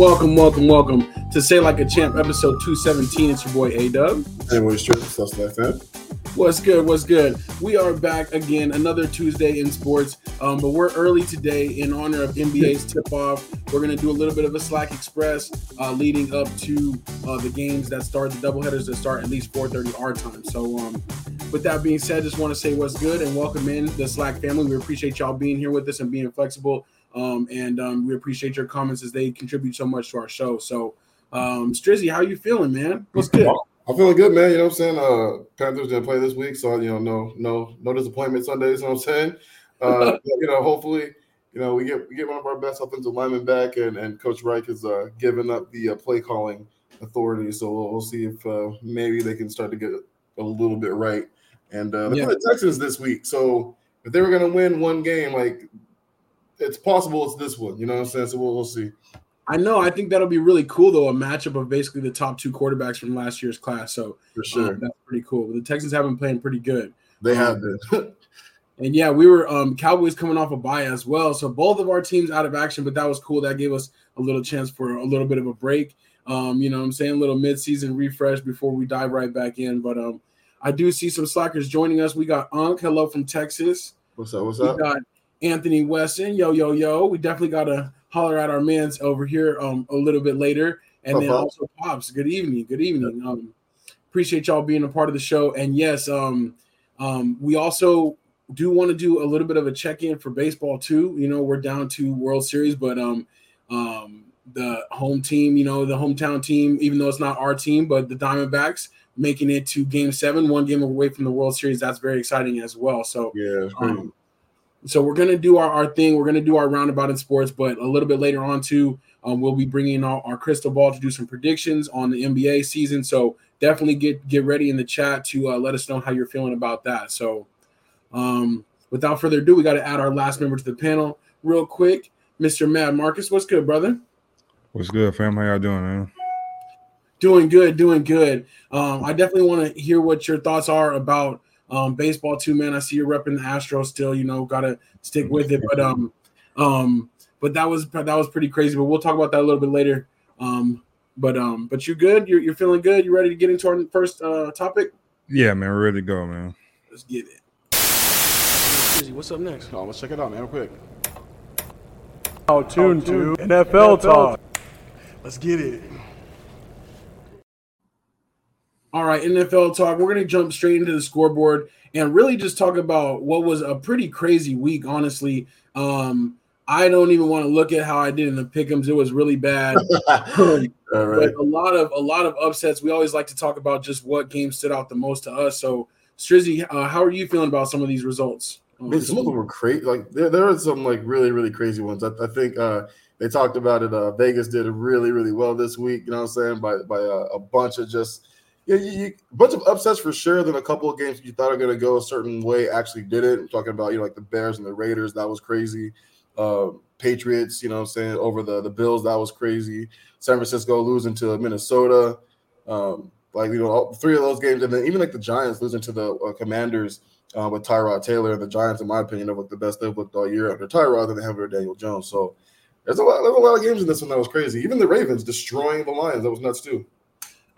Welcome, welcome, welcome to Say Like a Champ, episode 217. It's your boy A Dub. Hey, what's true? What's that fan? What's good? What's good? We are back again, another Tuesday in sports. Um, but we're early today in honor of NBA's tip off. We're going to do a little bit of a SLAC Express uh, leading up to uh, the games that start, the doubleheaders that start at least 4:30 our time. So, um, with that being said, just want to say what's good and welcome in the SLAC family. We appreciate y'all being here with us and being flexible. Um, and um, we appreciate your comments as they contribute so much to our show. So, um, Strizzy, how you feeling, man? What's good? I'm feeling good, man. You know what I'm saying? Uh, Panthers didn't play this week, so you know, no, no, no disappointment Sundays. You know what I'm saying? Uh, you know, hopefully, you know, we get we get one of our best offensive linemen back, and and Coach Reich has uh, given up the uh, play calling authority. So we'll, we'll see if uh, maybe they can start to get a little bit right. And uh, Yeah. the Texans this week, so if they were going to win one game, like it's possible it's this one. You know what I'm saying? So we'll, we'll see. I know. I think that'll be really cool, though. A matchup of basically the top two quarterbacks from last year's class. So For um, sure, that's pretty cool. The Texans have been playing pretty good. they have been. And yeah, we were um Cowboys coming off a bye as well. So both of our teams out of action, but that was cool. That gave us a little chance for a little bit of a break. Um, you know what I'm saying? A little mid-season refresh before we dive right back in. But um I do see some SLACers joining us. We got Unk, hello from Texas. what's up? What's We up? Got Anthony Weston, yo, yo, yo. We definitely gotta holler at our mans over here um a little bit later. And Up, then also Pops. Good evening. Good evening. Um appreciate y'all being a part of the show. And yes, um um we also do want to do a little bit of a check-in for baseball too. You know, we're down to World Series, but um um the home team, you know, the hometown team, even though it's not our team, but the Diamondbacks making it to game seven, one game away from the World Series. That's very exciting as well. So Yeah, um, so we're gonna do our, our thing. We're gonna do our roundabout in sports, but a little bit later on too, um, we'll be bringing our, our crystal ball to do some predictions on the NBA season. So definitely get get ready in the chat to uh, let us know how you're feeling about that. So um, without further ado, we got to add our last member to the panel real quick, Mr. Matt Marcus. What's good, brother? What's good, fam? How y'all doing, man? Doing good, doing good. Um, I definitely want to hear what your thoughts are about um, baseball too, man. I see you're repping the Astros still. You know, gotta stick with it. But um, um, but that was that was pretty crazy. But we'll talk about that a little bit later. Um, but um, but you good? You're you're feeling good? You ready to get into our first uh topic? Yeah, man, we're ready to go, man. Let's get it. What's up next? Oh, let's check it out, man, real quick. Now tune to NFL Talk. Let's get it. All right, NFL talk. We're going to jump straight into the scoreboard and really just talk about what was a pretty crazy week, honestly. Um, I don't even want to look at how I did in the pickums. It was really bad. All right. a lot of a lot of upsets. We always like to talk about just what game stood out the most to us. So, Strizzy, uh, how are you feeling about some of these results? I mean, some of them were crazy. Like there, there are some like really, really crazy ones. I, I think uh, they talked about it. Uh, Vegas did really, really well this week. You know what I'm saying? By by uh, a bunch of just yeah, you, you, a bunch of upsets for sure. Then a couple of games you thought are going to go a certain way actually did it. I'm talking about you know like the Bears and the Raiders. That was crazy. Uh, Patriots, you know what I'm saying over the the Bills. That was crazy. San Francisco losing to Minnesota. Um, like you know, all, three of those games, and then even like the Giants losing to the uh, Commanders uh, with Tyrod Taylor and the Giants, in my opinion, have looked the best they've looked all year under Tyrod than they have under Daniel Jones. So there's a lot, there's a lot of games in this one that was crazy. Even the Ravens destroying the Lions, that was nuts too.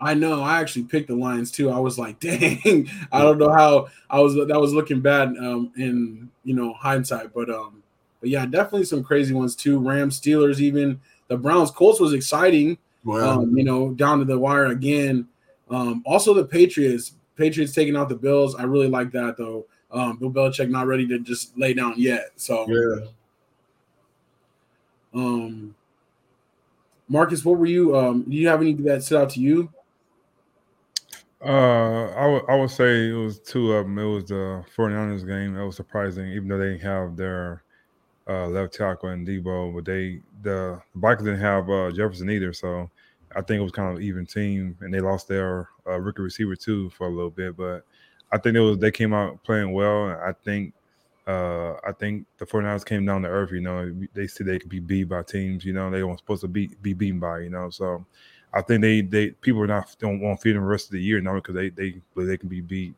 I know. I actually picked the Lions too. I was like, dang, I don't know how I was. That was looking bad um, in you know hindsight, but um, but yeah, definitely some crazy ones too. Rams, Steelers, even the Browns, Colts was exciting. Well, um, you know, down to the wire again. Um, also the Patriots, Patriots taking out the Bills. I really like that though. Um, Bill Belichick not ready to just lay down yet. So, yeah. um, Marcus, what were you? Um, do you have any that stood out to you? Uh, I would I would say it was two of them. It was the 49ers game. That was surprising, even though they didn't have their uh, left tackle and Deebo, but they the Vikings didn't have uh, Jefferson either. So I think it was kind of even team, and they lost their uh, rookie receiver too for a little bit. But I think it was they came out playing well. I think uh, I think the 49ers came down to earth. You know, they said they could be beat by teams. You know, they weren't supposed to be be beaten by. You know, so I think they they people are not don't want to feed them the rest of the year now because they they they can be beat.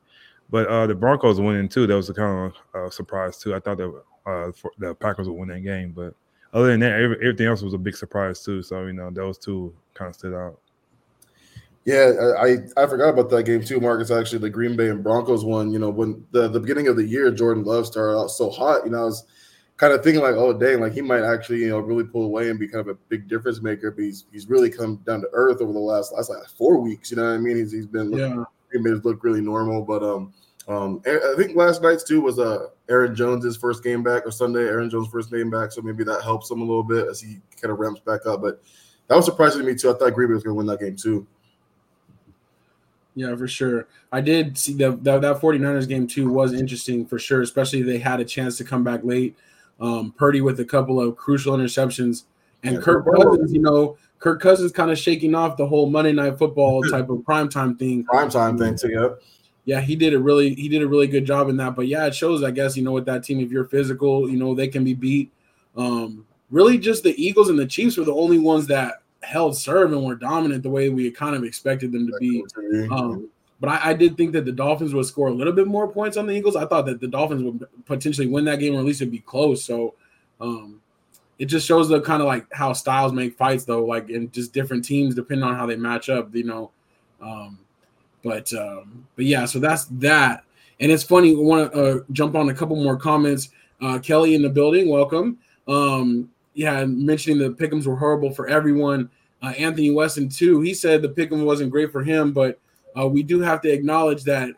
But uh, the Broncos winning too. That was a kind of uh, surprise too. I thought that uh, for, the Packers would win that game, but other than that, everything else was a big surprise too. So you know, those two kind of stood out. Yeah, I I forgot about that game too, Marcus. Actually, the Green Bay and Broncos one. You know, when the the beginning of the year, Jordan Love started out so hot. You know, I was kind of thinking like, oh dang, like he might actually you know really pull away and be kind of a big difference maker. But he's he's really come down to earth over the last last like four weeks. You know what I mean? He's he's been looking, yeah. Green Bay's look really normal, but um. Um, I think last night's too was uh Aaron Jones's first game back or Sunday. Aaron Jones' first game back, so maybe that helps him a little bit as he kind of ramps back up. But that was surprising to me too. I thought Green Bay was going to win that game too. Yeah, for sure. I did see that that 49ers game too was interesting for sure, especially they had a chance to come back late. Um, Purdy with a couple of crucial interceptions, and yeah, Kirk Cousins, you know, Kirk Cousins kind of shaking off the whole Monday Night Football type of primetime thing. Primetime thing too. Yep. Yeah, he did a really he did a really good job in that. But yeah, it shows, I guess, you know, with that team, if you're physical, you know, they can be beat. Um, really, just the Eagles and the Chiefs were the only ones that held serve and were dominant the way we kind of expected them to be. Um, but I, I, did think that the Dolphins would score a little bit more points on the Eagles. I thought that the Dolphins would potentially win that game or at least it'd be close. So um, it just shows the kind of like how styles make fights though, like in just different teams depending on how they match up, you know. Um, but um, but yeah, so that's that. And it's funny. I want to uh, jump on a couple more comments. Uh, Kelly in the building, welcome. Um, yeah, mentioning the pickums were horrible for everyone. Uh, Anthony Weston too. He said the pick'em wasn't great for him, but uh, we do have to acknowledge that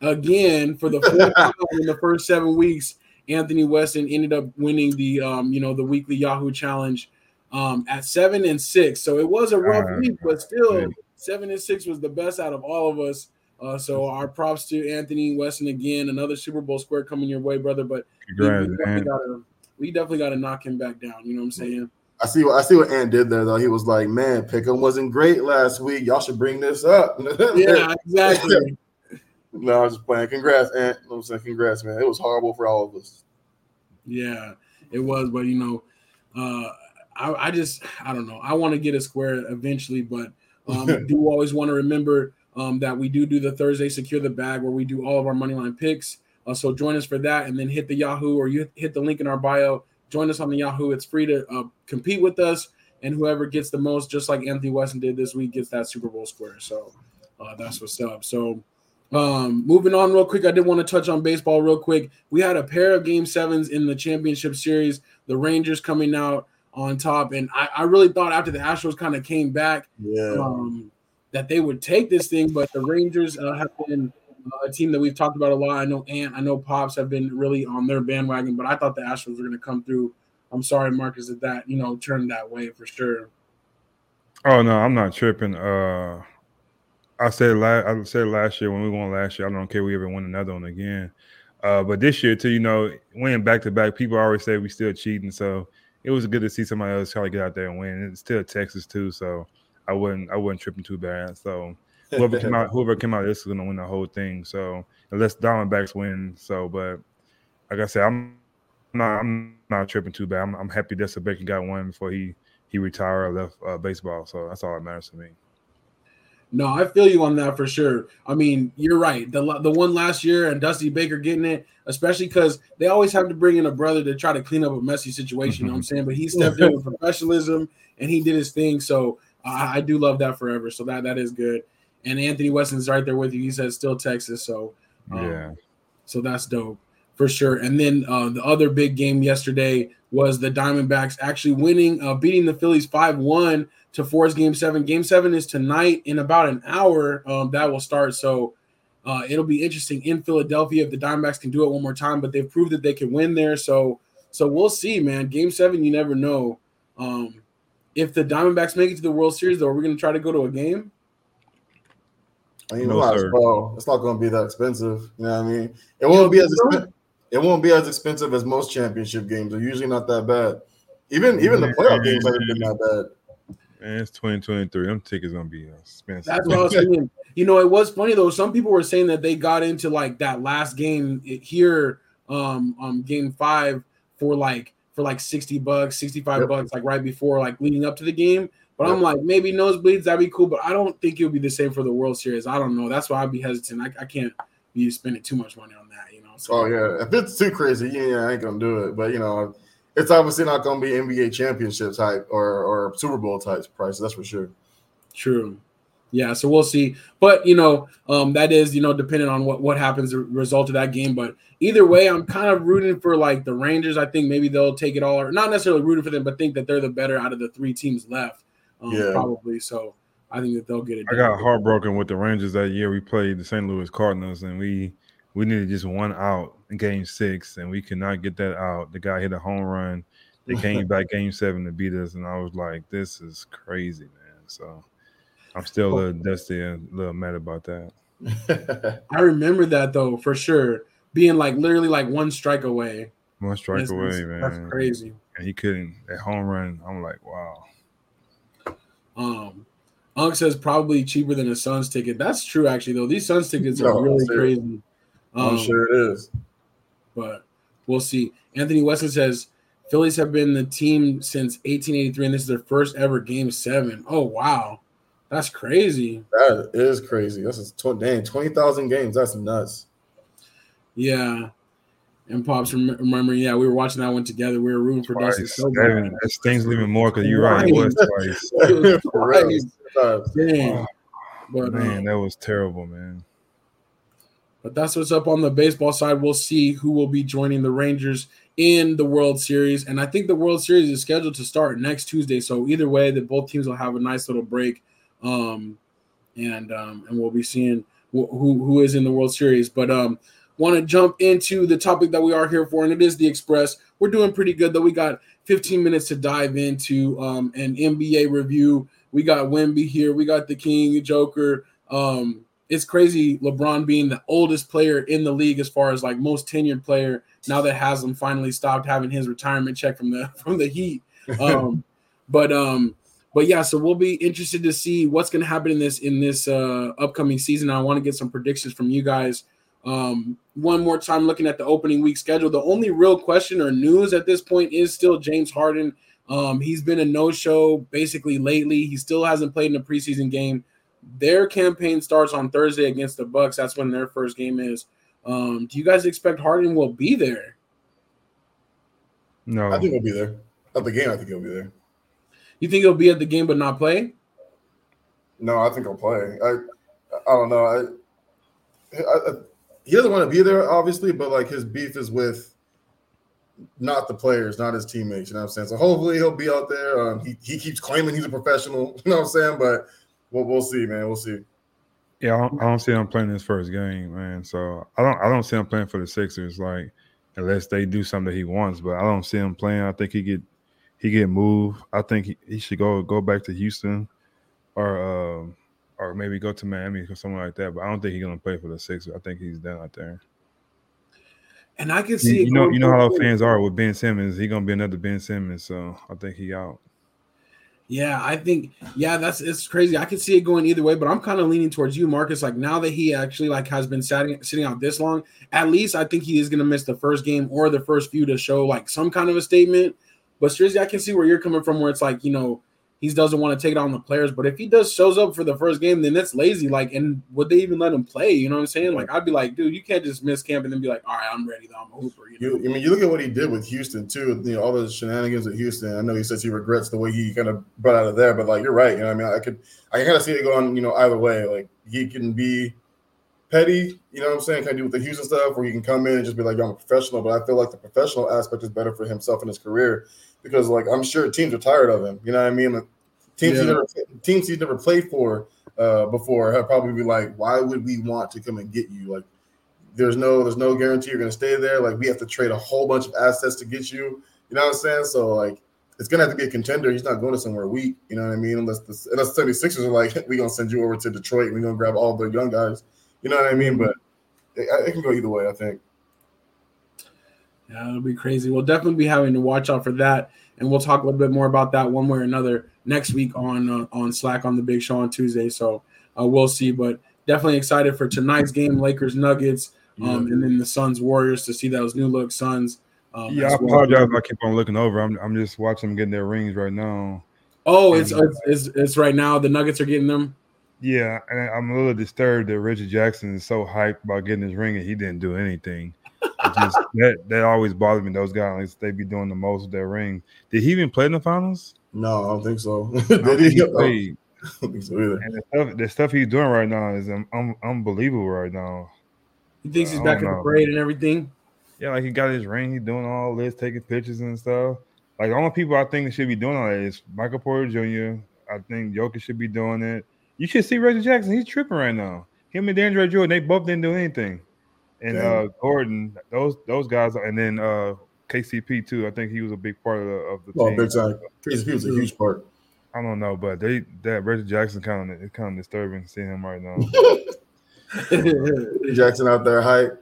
again for the fourth time in the first seven weeks, Anthony Weston ended up winning the um, you know the weekly Yahoo challenge um, at seven and six. So it was a rough uh, week, but still seven and six was the best out of all of us. Uh, so our props to Anthony Weston again, another Super Bowl square coming your way, brother. But Congrats, we, definitely gotta, we definitely got to knock him back down. You know what I'm saying? I see what I see what Ant did there though. He was like, "Man, Pick'em wasn't great last week. Y'all should bring this up." yeah, exactly. no, I was just playing. Congrats, Ant. You know I'm saying, congrats, man. It was horrible for all of us. Yeah, it was, but you know, uh, I, I just I don't know. I want to get a square eventually, but um, do always want to remember um, that we do do the Thursday secure the bag where we do all of our money line picks. Uh, so join us for that, and then hit the Yahoo or you hit the link in our bio Join us on the Yahoo. It's free to uh, compete with us, and whoever gets the most, just like Anthony Weston did this week, gets that Super Bowl square. So uh, that's what's up. So um, moving on real quick, I did want to touch on baseball real quick. We had a pair of game sevens in the championship series. The Rangers coming out on top, and I, I really thought after the Astros kind of came back, yeah. um, that they would take this thing, but the Rangers uh, have been a team that we've talked about a lot. I know Ant, I know Pops have been really on their bandwagon, but I thought the Astros were going to come through. I'm sorry, Marcus, that that you know turned that way for sure. Oh no, I'm not tripping. Uh, I said last I said last year when we won last year. I don't care we ever win another one again. Uh, but this year too, you know, winning back to back, people always say we still cheating. So it was good to see somebody else try to get out there and win. It's still Texas too, so I wouldn't I wasn't tripping too bad. So whoever came out, whoever came out, this is gonna win the whole thing. So unless Diamondbacks win, so but like I said, I'm not I'm not tripping too bad. I'm, I'm happy Dusty Baker got one before he he retired or left uh, baseball. So that's all that matters to me. No, I feel you on that for sure. I mean, you're right. The the one last year and Dusty Baker getting it, especially because they always have to bring in a brother to try to clean up a messy situation. You know what I'm saying? But he stepped in with professionalism and he did his thing. So I, I do love that forever. So that that is good and Anthony Weston's right there with you. He says still Texas, so um, yeah, so that's dope for sure. And then uh, the other big game yesterday was the Diamondbacks actually winning, uh, beating the Phillies five one to force Game Seven. Game Seven is tonight in about an hour. Um, that will start, so uh, it'll be interesting in Philadelphia if the Diamondbacks can do it one more time. But they've proved that they can win there, so so we'll see, man. Game Seven, you never know. Um, if the Diamondbacks make it to the World Series, though, we're going to try to go to a game. You know, no, well, it's not going to be that expensive. You know what I mean? It won't be as expensive. It won't be as expensive as most championship games. They're usually not that bad. Even even the playoff games haven't been that bad. Man, it's 2023. Them tickets gonna be expensive. That's what I was saying. You know, it was funny though. Some people were saying that they got into like that last game here, um, um, game five for like for like 60 bucks, 65 yep. bucks, like right before, like leading up to the game. But I'm like, maybe nosebleeds, that'd be cool. But I don't think it would be the same for the World Series. I don't know. That's why I'd be hesitant. I, I can't be spending too much money on that, you know. So, oh yeah, if it's too crazy, yeah, I ain't gonna do it. But you know, it's obviously not going to be NBA championship type or or Super Bowl type price. That's for sure. True. Yeah, so we'll see. But you know, um, that is you know depending on what what happens the result of that game. But either way, I'm kind of rooting for like the Rangers. I think maybe they'll take it all, or not necessarily rooting for them, but think that they're the better out of the three teams left. Um, Yeah. probably. So I think that they'll get it. I got heartbroken with the Rangers that year. We played the St. Louis Cardinals, and we we needed just one out in Game Six, and we could not get that out. The guy hit a home run. They came back Game Seven to beat us, and I was like, "This is crazy, man." So I'm still a little dusty and a little mad about that. I remember that though for sure, being like literally like one strike away. One strike That's- away, that's- man. That's crazy. And he couldn't that home run. I'm like, wow. Um, Unk says probably cheaper than a Suns ticket. That's true, actually. Though these Suns tickets are No, really seriously. crazy. I'm Um, sure it is. but we'll see. Anthony Weston says Phillies have been the team since 1883, and this is their first ever Game Seven. Oh wow, that's crazy. That is crazy. This is tw- dang twenty thousand games. That's nuts. Yeah. And pops rem- remember, yeah, we were watching that one together. We were rooting for Dustin. Twice. So That, bad. even- that stings even more because you're right. It was twice. It was twice. Dang. But Man, um, that was terrible, man. But that's what's up on the baseball side. We'll see who will be joining the Rangers in the World Series. And I think the World Series is scheduled to start next Tuesday. So either way, that both teams will have a nice little break. Um, and um, and we'll be seeing wh- who who is in the World Series. But um, want to jump into the topic that we are here for, and it is the Express. We're doing pretty good though. We got 15 minutes to dive into um, an NBA review. We got Wemby here. We got the King, Joker. Um, it's crazy LeBron being the oldest player in the league as far as like most tenured player now that Haslem finally stopped having his retirement check from the from the Heat. Um, but um, but yeah, so we'll be interested to see what's going to happen in this in this uh, upcoming season. I want to get some predictions from you guys. Um, one more time, looking at the opening week schedule, the only real question or news at this point is still James Harden. Um, he's been a no-show basically lately. He still hasn't played in a preseason game. Their campaign starts on Thursday against the Bucks. That's when their first game is. Um, do you guys expect Harden will be there? No, I think he'll be there. At the game, I think he'll be there. You think he'll be at the game but not play? No, I think he'll play. I I don't know. I, I, I he doesn't want to be there, obviously, but like his beef is with not the players, not his teammates. You know what I'm saying? So hopefully he'll be out there. Um, he he keeps claiming he's a professional. You know what I'm saying? But we'll we'll see, man. We'll see. Yeah, I don't, I don't see him playing his first game, man. So I don't I don't see him playing for the Sixers, like unless they do something that he wants. But I don't see him playing. I think he get he get moved. I think he, he should go go back to Houston, or um or maybe go to Miami or something like that. But I don't think he's gonna play for the Sixers. I think he's done out there. And I can see it you know you know how fans are with Ben Simmons. He gonna be another Ben Simmons. So I think he out. Yeah, I think yeah, that's it's crazy. I can see it going either way, but I'm kind of leaning towards you, Marcus. Like now that he actually like has been sitting sitting out this long, at least I think he is gonna miss the first game or the first few to show like some kind of a statement. But seriously, I can see where you're coming from, where it's like you know he doesn't want to take it on the players, but if he does shows up for the first game, then that's lazy. Like, and would they even let him play? You know what I'm saying? Like, I'd be like, dude, you can't just miss camp and then be like, all right, I'm ready. Though. I'm a hooper. You know? You, I mean, you look at what he did with Houston too. You know, all the shenanigans at Houston. I know he says he regrets the way he kind of brought out of there, but like you're right. You know, what I mean, I could, I can kind of see it going. You know, either way. Like he can be petty. You know what I'm saying? Kind of do with the Houston stuff, where he can come in and just be like, "Yo, I'm a professional." But I feel like the professional aspect is better for himself and his career because, like, I'm sure teams are tired of him. You know what I mean? Like, teams he's never teams he's never played for uh, before have probably be like, "Why would we want to come and get you?" Like there's no there's no guarantee you're gonna stay there. Like we have to trade a whole bunch of assets to get you. You know what I'm saying? So like it's gonna have to be a contender. He's not going to somewhere weak. You know what I mean? Unless the unless the 76ers are like, we're gonna send you over to Detroit and we're gonna grab all the young guys. You know what I mean? But it, it can go either way, I think. Yeah, it'll be crazy. We'll definitely be having to watch out for that, and we'll talk a little bit more about that one way or another next week on uh, on SLAC on the Big Show on Tuesday. So uh, we'll see, but definitely excited for tonight's game, Lakers Nuggets, um, and then the Suns Warriors to see those new look Suns. Um, Yeah, I as well. apologize if I keep on looking over. I'm I'm just watching them getting their rings right now. Oh, it's, it's it's it's right now. The Nuggets are getting them. Yeah, and I'm a little disturbed that Richard Jackson is so hyped about getting his ring and he didn't do anything. just that that always bothers me. Those guys they be doing the most with their ring. Did he even play in the finals? No, I don't think so. Did he? he played. I don't think so either. And the stuff, the stuff he's doing right now is um, un- unbelievable right now. He thinks he's I back in the know. parade and everything. Yeah, like he got his ring, he's doing all this, taking pictures and stuff. Like the only people I think that should be doing all that is Michael Porter Jr. I think Jokic should be doing it. You should see Reggie Jackson. He's tripping right now. Him and DeAndre Jordan, they both didn't do anything. And Damn. uh Gordon, those those guys, and then uh KCP too. I think he was a big part of the, of the Oh, team. big time. KCP was a huge part. I don't know, but they that Reggie Jackson kind of it's kind of disturbing seeing him right now. Jackson out there hype.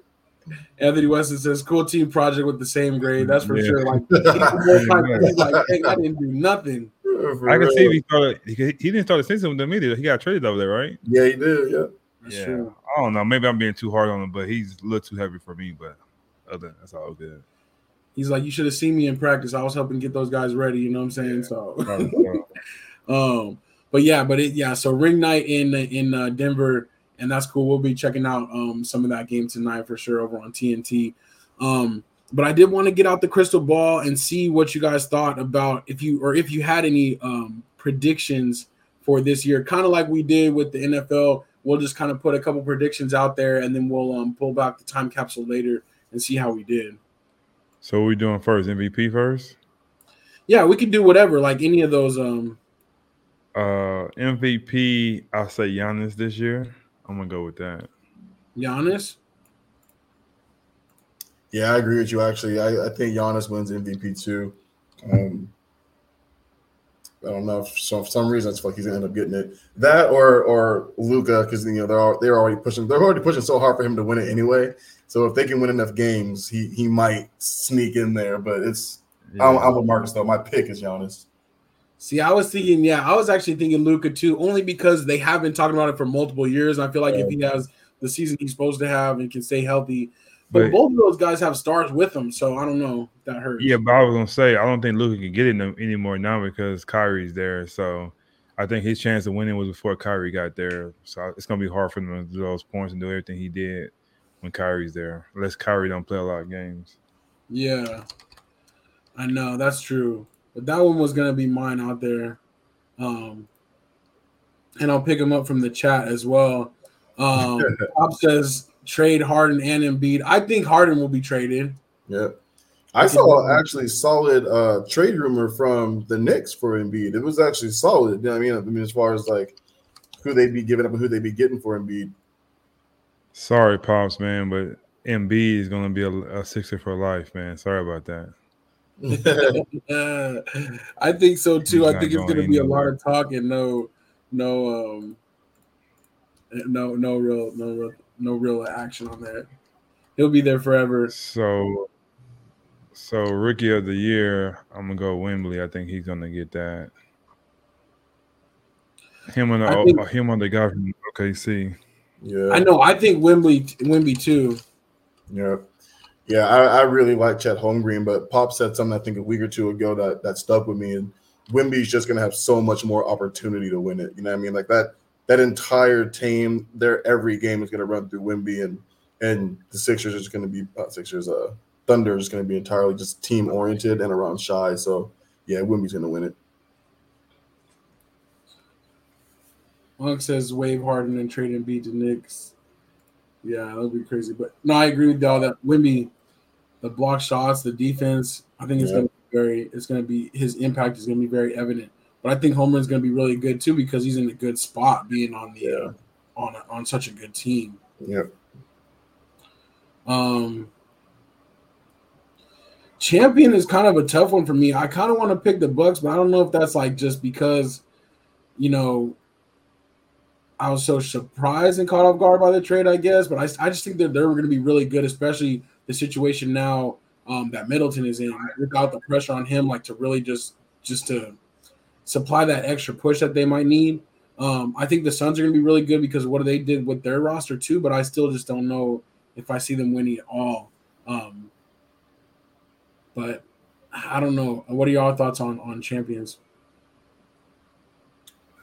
Anthony Weston says, "Cool team project with the same grade. That's for Yeah. sure." Like, like, "Dang, I didn't do nothing." For I can see he started. He, he didn't start the season with them either. He got traded over there, right? Yeah, he did. Yeah. That's yeah, true. I don't know. Maybe I'm being too hard on him, but he's a little too heavy for me. But other, that's all good. He's like, "You should have seen me in practice. I was helping get those guys ready." You know what I'm saying? So, um, but yeah, but it yeah. So ring night in in uh, Denver, and that's cool. We'll be checking out um some of that game tonight for sure over on TNT. Um, but I did want to get out the crystal ball and see what you guys thought about if you or if you had any um predictions for this year, kind of like we did with the NFL. We'll just kind of put a couple predictions out there, and then we'll um pull back the time capsule later and see how we did. So what we doing first? MVP first? Yeah, we could do whatever, like any of those. Um, Uh, MVP. I'll say Giannis this year. I'm gonna go with that. Giannis. Yeah, I agree with you. Actually, I, I think Giannis wins MVP too. Um, I don't know. If, so for some reason, I feel like he's gonna end up getting it. That or or Luka, because you know they're al- they're already pushing. They're already pushing so hard for him to win it anyway. So if they can win enough games, he he might sneak in there. But it's I'm, I'm with Marcus though. My pick is Giannis. See, I was thinking, yeah, I was actually thinking Luka too, only because they have been talking about it for multiple years. I feel like if he has the season he's supposed to have and can stay healthy, but, But- both of those guys have stars with them, so I don't know if that hurts. Yeah, but I was gonna say I don't think Luka can get it anymore now because Kyrie's there. So I think his chance of winning was before Kyrie got there. So it's gonna be hard for him to do those points and do everything he did when Kyrie's there. Unless Kyrie don't play a lot of games. Yeah, I know that's true. But that one was gonna be mine out there, um, and I'll pick him up from the chat as well. Um, Pop says trade Harden and Embiid. I think Harden will be traded. Yeah. I saw actually solid uh trade rumor from the Knicks for Embiid. It was actually solid. You know what I mean? I mean, as far as like who they'd be giving up and who they'd be getting for Embiid. Sorry, pops, man, but Embiid is gonna be a, a Sixer for life, man. Sorry about that. Uh, I think so too. He's I think it's going going to be a lot of talk and no, no, um, no, no real, no real, no real action on that. He'll be there forever. So, so rookie of the year, I'm gonna go Wemby. I think he's gonna get that. Him and the, think- him on the guy from OKC. yeah. I know. I think Wembley, Wemby too. Yeah. Yeah, I, I really like Chet Holmgren, but Pop said something I think a week or two ago that, that stuck with me. And Wemby's just gonna have so much more opportunity to win it. You know what I mean? Like that that entire team, their every game is gonna run through Wemby and and the Sixers is gonna be uh, Sixers uh Thunder is gonna be entirely just team oriented and around Shai. So yeah, Wemby's gonna win it. Monk says wave Harden and trade Embiid the Knicks. Yeah, that'll be crazy. But no, I agree with y'all that Wemby, the block shots, the defense, I think it's Yeah. gonna be very it's gonna be his impact is gonna be very evident. But I think Homer's gonna be really good too because he's in a good spot being on the uh, on a, on such a good team. Yeah. Um champion is kind of a tough one for me. I kind of want to pick the Bucks, but I don't know if that's like just because you know I was so surprised and caught off guard by the trade, I guess. But I, I just think that they're going to be really good, especially the situation now um, that Middleton is in, without the pressure on him, like to really just just to supply that extra push that they might need. Um, I think the Suns are going to be really good because of what they did with their roster too. But I still just don't know if I see them winning at all. Um, but I don't know. What are y'all thoughts on on champions?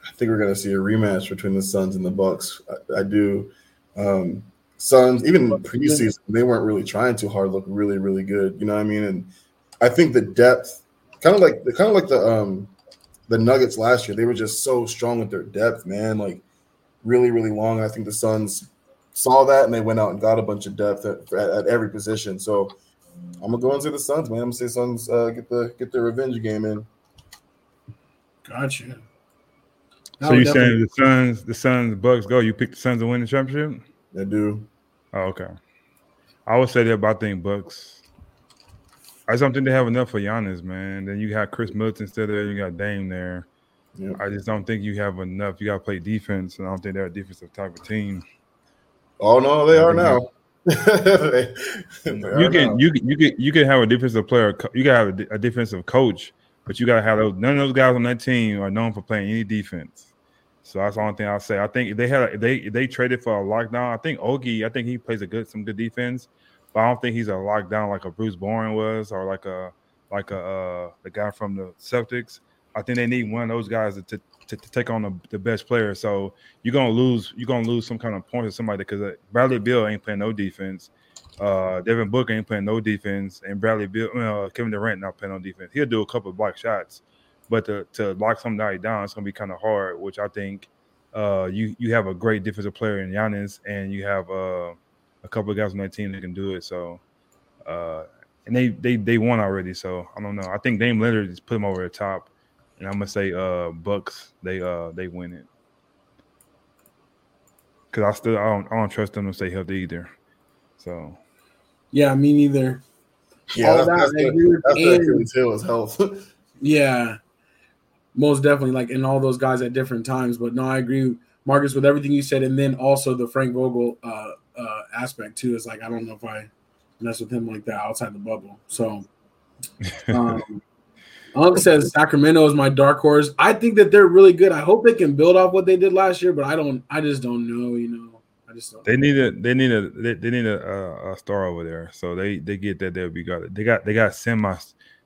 I think we're going to see a rematch between the Suns and the Bucks. I, I do. Um, Suns, even preseason, they weren't really trying too hard. Look really, really good. You know what I mean? And I think the depth, kind of like kind of like the um the Nuggets last year, they were just so strong with their depth, man. Like really, really long. I think the Suns saw that and they went out and got a bunch of depth at, at, at every position. So I'm gonna go into the Suns, man. I'm gonna say Suns uh, get the get the revenge game in. Gotcha. So you saying the Suns, the Suns, Bucks go? You pick the Suns to win the championship? They do. Oh, okay. I would say that, but I think Bucks. I just don't think they have enough for Giannis, man. Then you got Khris Middleton still there. You got Dame there. Yep. I just don't think you have enough. You got to play defense, and I don't think they're a defensive type of team. Oh no, they are now. they, they you can now. you can you can you can have a defensive player. You got have a, a defensive coach, but you got to have those. None of those guys on that team are known for playing any defense. So that's the only thing I'll say. I think if they had if they if they traded for a lockdown, I think Ogie, I think he plays a good some good defense, but I don't think he's a lockdown like a Bruce Bowen was or like a like a uh, the guy from the Celtics. I think they need one of those guys to, to, to take on the, the, best player. So you're gonna lose you're gonna lose some kind of points to somebody because uh, Bradley Beal ain't playing no defense. Uh, Devin Booker ain't playing no defense, and Bradley Beal, uh, Kevin Durant not playing no defense. He'll do a couple block shots, but to, to lock somebody down, it's gonna be kind of hard. Which I think uh, you you have a great defensive player in Giannis, and you have uh, a couple of guys on that team that can do it. So, uh, and they they they won already. So I don't know. I think Dame Lillard just put them over the top, and I'm gonna say uh, Bucks they uh they win it because I still I don't I don't trust them to stay healthy either. So, yeah, me neither. Yeah, that's, that, that's, the, that's the Achilles heel is health. yeah, most definitely, like in all those guys at different times. But no, I agree, Marcus, with everything you said, and then also the Frank Vogel uh, aspect too. Is like I don't know if I mess with him like that outside the bubble. So, um, Unc says Sacramento is my dark horse. I think that they're really good. I hope they can build off what they did last year, but I don't. I just don't know. You know, I just don't. They need a. They need a. They, they need a, a, star over there. So they they get that they'll be good. They got they got semi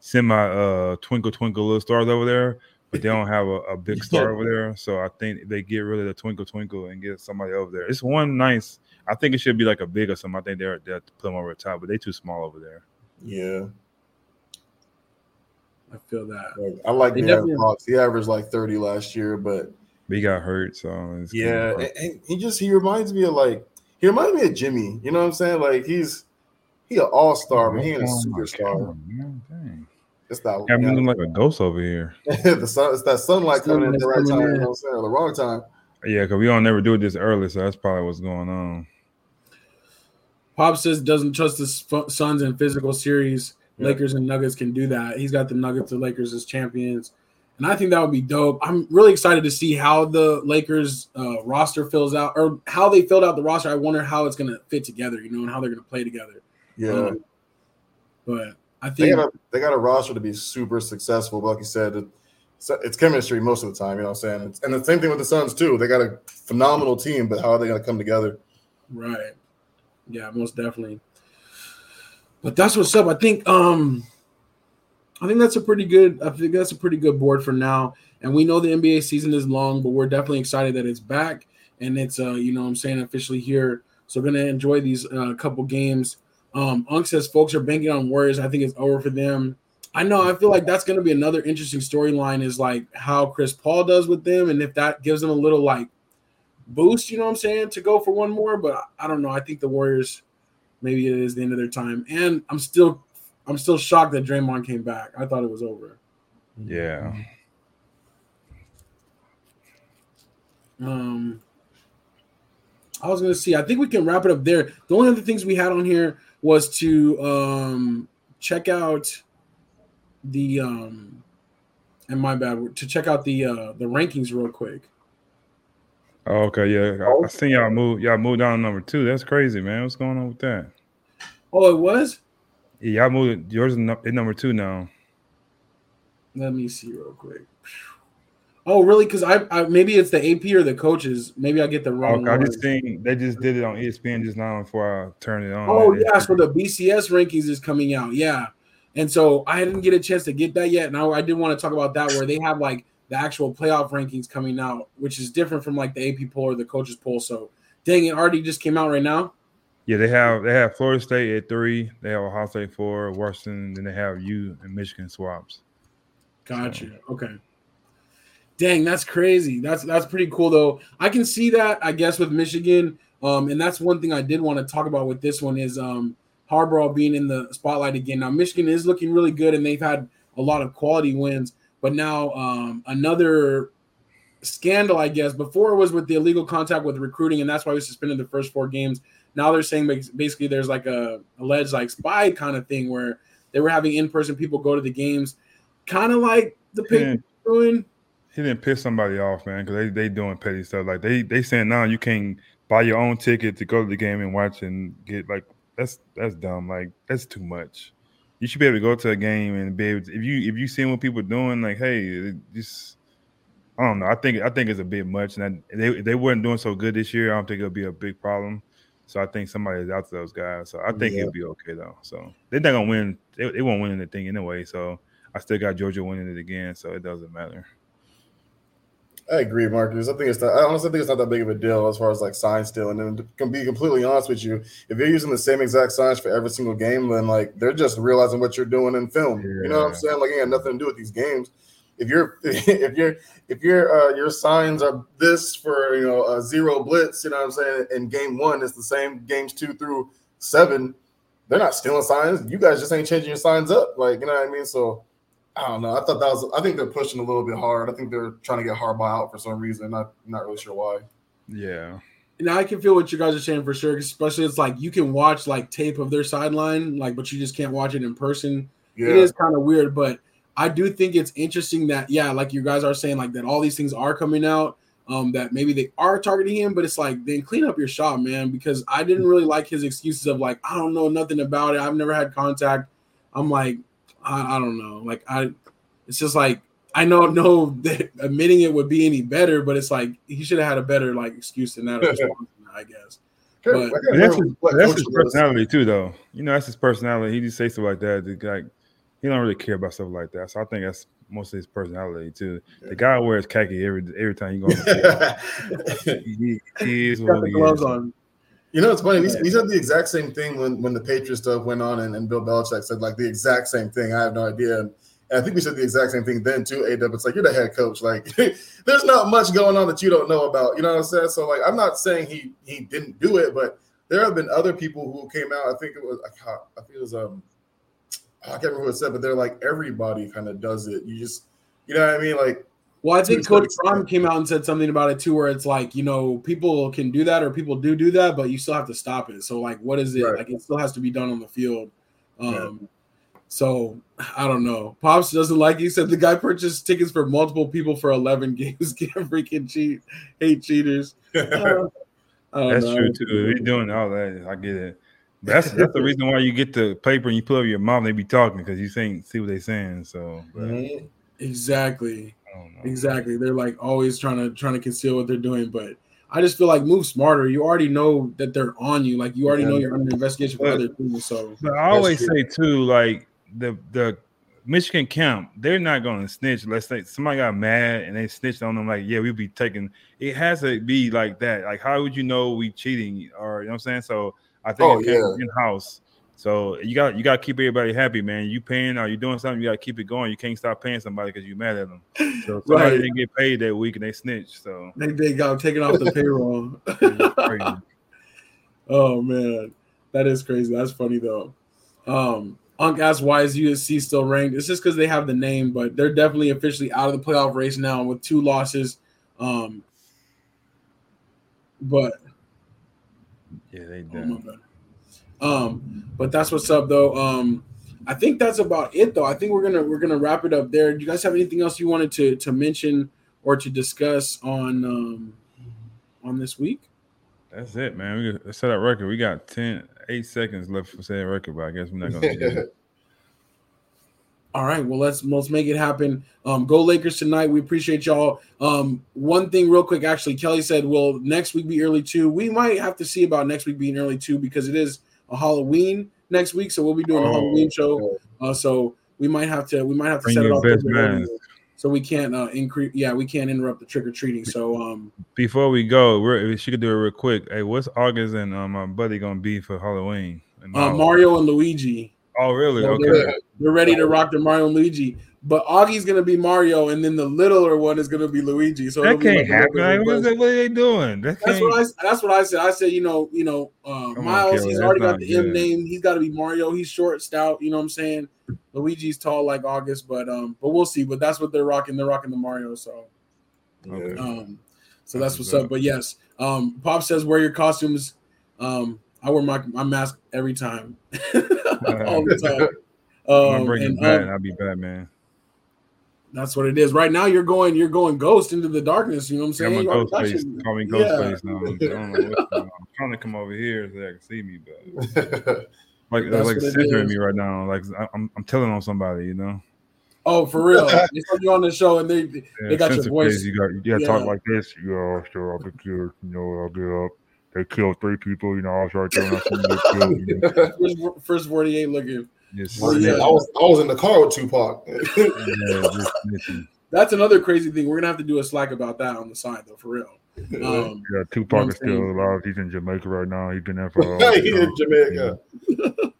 semi uh twinkle twinkle little stars over there but they don't have a, a big star over there. So I think they get rid of the twinkle twinkle and get somebody over there. It's one nice. I think it should be like a big or something. I think they're they put them over the top, but they too small over there. Yeah. I feel that. Like, I like the Fox. He averaged like 30 last year, but he got hurt. So yeah, and, and he just he reminds me of like he reminds me of Jimmy. You know what I'm saying? Like he's he an all star, but he ain't a oh, superstar. It's that I'm looking like a ghost over here. the sun, it's that sunlight coming in at the right time. You know what I'm saying? Or the wrong time. Yeah, because we don't never do it this early, so that's probably what's going on. Pop says doesn't trust the Suns in physical series. Yeah. Lakers and Nuggets can do that. He's got the Nuggets and Lakers as champions, and I think that would be dope. I'm really excited to see how the Lakers uh, roster fills out, or how they filled out the roster. I wonder how it's going to fit together, you know, and how they're going to play together. Yeah, um, but I think they got, a, they got a roster to be super successful. But like you said, it's, it's chemistry most of the time. You know what I'm saying? It's, and the same thing with the Suns too. They got a phenomenal team, but how are they going to come together? Right. Yeah, most definitely. But that's what's up. I think um I think that's a pretty good I think that's a pretty good board for now. And we know the NBA season is long, but we're definitely excited that it's back and it's uh you know I'm saying officially here. So we're gonna enjoy these uh, couple games um, Unk says folks are banking on Warriors. I think it's over for them. I know. I feel like that's going to be another interesting storyline. Is like how Chris Paul does with them, and if that gives them a little like boost, you know what I'm saying, to go for one more. But I don't know. I think the Warriors, maybe it is the end of their time. And I'm still, I'm still shocked that Draymond came back. I thought it was over. Yeah. Um, I was gonna see. I think we can wrap it up there. The only other things we had on here was to um, check out the um, and my bad to check out the uh, the rankings real quick. Oh, okay, yeah, I, I seen y'all move y'all moved down to number two. That's crazy, man. What's going on with that? Oh, it was. Yeah, y'all moved. Yours is number two now. Let me see real quick. Oh, really? Because I, I, maybe it's the AP or the coaches. Maybe I get the wrong. Okay, I just think they just did it on ESPN just now before I turned it on. Oh yeah, so the BCS rankings is coming out. Yeah, and so I didn't get a chance to get that yet. And I, I did want to talk about that where they have like the actual playoff rankings coming out, which is different from like the AP poll or the coaches poll. So dang, it already just came out right now. Yeah, they have they have Florida State at three. They have Ohio State four, Washington. Then they have you and Michigan swaps. Gotcha. So. Okay. Dang, that's crazy. That's that's pretty cool though. I can see that. I guess with Michigan, um, and that's one thing I did want to talk about with this one is um Harbaugh being in the spotlight again. Now Michigan is looking really good, and they've had a lot of quality wins. But now um, another scandal, I guess. Before it was with the illegal contact with recruiting, and that's why we suspended the first four games. Now they're saying basically there's like a alleged like spy kind of thing where they were having in person people go to the games, kind of like the Patriots doing. He didn't piss somebody off, man, because they they doing petty stuff. Like they they saying now you can buy your own ticket to go to the game and watch and get like that's that's dumb. Like that's too much. You should be able to go to a game and be able to, if you if you see what people doing, like hey, just I don't know. I think I think it's a bit much, and I, they they weren't doing so good this year. I don't think it'll be a big problem. So I think somebody's out to those guys. So I think yeah. it'll be okay though. So they're not gonna win. They, they won't win anything anyway. So I still got Georgia winning it again. So it doesn't matter. I agree, Marcus. I think it's not, I honestly think it's not that big of a deal as far as like sign stealing. And to be completely honest with you, if you're using the same exact signs for every single game, then like they're just realizing what you're doing in film. Yeah. You know what I'm saying? Like it got nothing to do with these games. If you're if you're if your uh, your signs are this for you know a zero blitz, you know what I'm saying? In game one, it's the same games two through seven. They're not stealing signs. You guys just ain't changing your signs up. Like you know what I mean? So I don't know. I thought that was. I think they're pushing a little bit hard. I think they're trying to get Harbaugh out for some reason. I'm not not really sure why. Yeah. Now I can feel what you guys are saying for sure. Especially it's like you can watch like tape of their sideline, like, but you just can't watch it in person. Yeah. It is kind of weird, but I do think it's interesting that yeah, like you guys are saying, like that all these things are coming out. Um, that maybe they are targeting him, but it's like then clean up your shop, man. Because I didn't really like his excuses of like I don't know nothing about it. I've never had contact. I'm like I, I don't know. Like I, it's just like I don't know that admitting it would be any better, but it's like he should have had a better like excuse than that. I guess. But, that's, his, that's his personality too, though. You know, that's his personality. He just say stuff like that. The guy, he don't really care about stuff like that. So I think that's most of his personality too. Yeah. The guy wears khaki every every time you go. he, he is what he is. On. You know, it's funny. We, we said the exact same thing when, when the Patriots stuff went on, and, and Bill Belichick said like the exact same thing. I have no idea. And, I think we said the exact same thing then too. A It's like you're the head coach. Like, there's not much going on that you don't know about. You know what I'm saying? So like, I'm not saying he he didn't do it, but there have been other people who came out. I think it was I think it was um I can't remember what it said, but they're like everybody kind of does it. You just you know what I mean? Like well, I think Coach Prime came out and said something about it too, where it's like, you know, people can do that or people do do that, but you still have to stop it. So, like, what is it? Right. Like, it still has to be done on the field. Um, yeah. So, I don't know. Pops doesn't like. He said the guy purchased tickets for multiple people for eleven games. Can't freaking cheat. Hate cheaters. Uh, that's know. true too. He's doing all that. I get it. That's that's the reason why you get the paper and you pull up your mom, they be talking because you think see what they saying. So exactly. Exactly. They're like always trying to trying to conceal what they're doing, but I just feel like move smarter. You already know that they're on you. Like you already yeah. know you're under investigation for other things. So but I always say too, like the the Michigan camp, they're not going to snitch. Let's say somebody got mad and they snitched on them. Like, yeah, we'll be taking. It has to be like that. Like, how would you know we cheating? Or you know what I'm saying? So I think oh, yeah. in house. So you got you got to keep everybody happy, man. You paying or you doing something, you got to keep it going. You can't stop paying somebody because you're mad at them. So somebody right. didn't get paid that week and they snitch. So they, they got taken off the payroll. oh man, that is crazy. That's funny though. Um, Unk asked why is USC still ranked? It's just because they have the name, but they're definitely officially out of the playoff race now with two losses. Um, but yeah, they did. Oh um, but that's what's up though. Um, I think that's about it though. I think we're gonna we're gonna wrap it up there. Do you guys have anything else you wanted to to mention or to discuss on um on this week? That's it, man. We got, set that record. We got 10, 8 seconds left for set record, but I guess we're not gonna do it. All right, well let's let's make it happen. Um, go Lakers tonight. We appreciate y'all. Um, one thing real quick, actually, Kelly said, "Will next week be early too?" We might have to see about next week being early too because it is a Halloween next week, so we'll be doing a oh, Halloween show. Uh, so we might have to we might have to set it up. so we can't uh, increase. Yeah, we can't interrupt the trick or treating. So um, Before we go, we're, she could do it real quick. Hey, what's August and um, my buddy gonna be for Halloween? And uh, Mario and Luigi, Oh, really? So Okay. they're, they're ready to rock the Mario and Luigi. But Augie's gonna be Mario, and then the littler one is gonna be Luigi. So That can't like happen. Like, what, that, what are they doing? That That's what I. That's what I said. I said, you know, you know, uh, Come on, Miles. He's already got the M name. He's got to be Mario. He's short, stout. You know what I'm saying? Luigi's tall like August, but um, but we'll see. But that's what they're rocking. They're rocking the Mario. So Okay. um, so that's what's up. But yes, um, Pop says wear your costumes. Um, I wear my my mask every time, all the time. I'm Um, bringing and, Bat. um, I'll be Batman. that's what it is. Right now, you're going, you're going ghost into the darkness. You know what I'm Yeah, saying? I'm a ghost face. Call me yeah. ghost face now. I don't know what's going on. I'm trying to come over here so they can see me, but like That's like what censoring me right now. Like I- I'm I'm telling on somebody, you know. Oh, for real? they saw you on the show, and they Yeah, they got your voice. phase, You got you got to Yeah. talk like this. Yeah, sure. I'll be killed. You know, I'll get up. They killed three people. You know, I was right there. And I seen them get killed. You know, First, first 48 looking. just Well, yeah. I was I was in the car with Tupac. yeah. That's another crazy thing. We're gonna have to do a SLAC about that on the side, though, for real. Um, Yeah, Tupac is still alive. He's in Jamaica right now. He's been there for. a long He in time. Jamaica.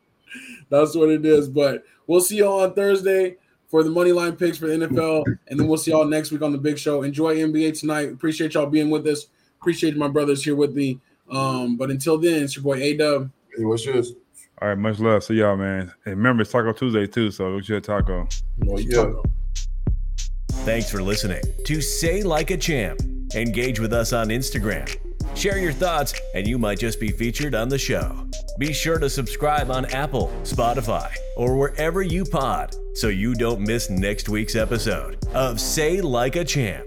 that's what it is. But we'll see y'all on Thursday for the money line picks for the NFL, and then we'll see y'all next week on the big show. Enjoy NBA tonight. Appreciate y'all being with us. Appreciate my brothers here with me. Um, but until then, it's your boy A Dub. Hey, what's yours? All right, much love. See y'all, man. And remember, it's Taco Tuesday too. So go your taco. Well, yeah. Thanks for listening to Say Like a Champ. Engage with us on Instagram. Share your thoughts, and you might just be featured on the show. Be sure to subscribe on Apple, Spotify, or wherever you pod so you don't miss next week's episode of Say Like a Champ.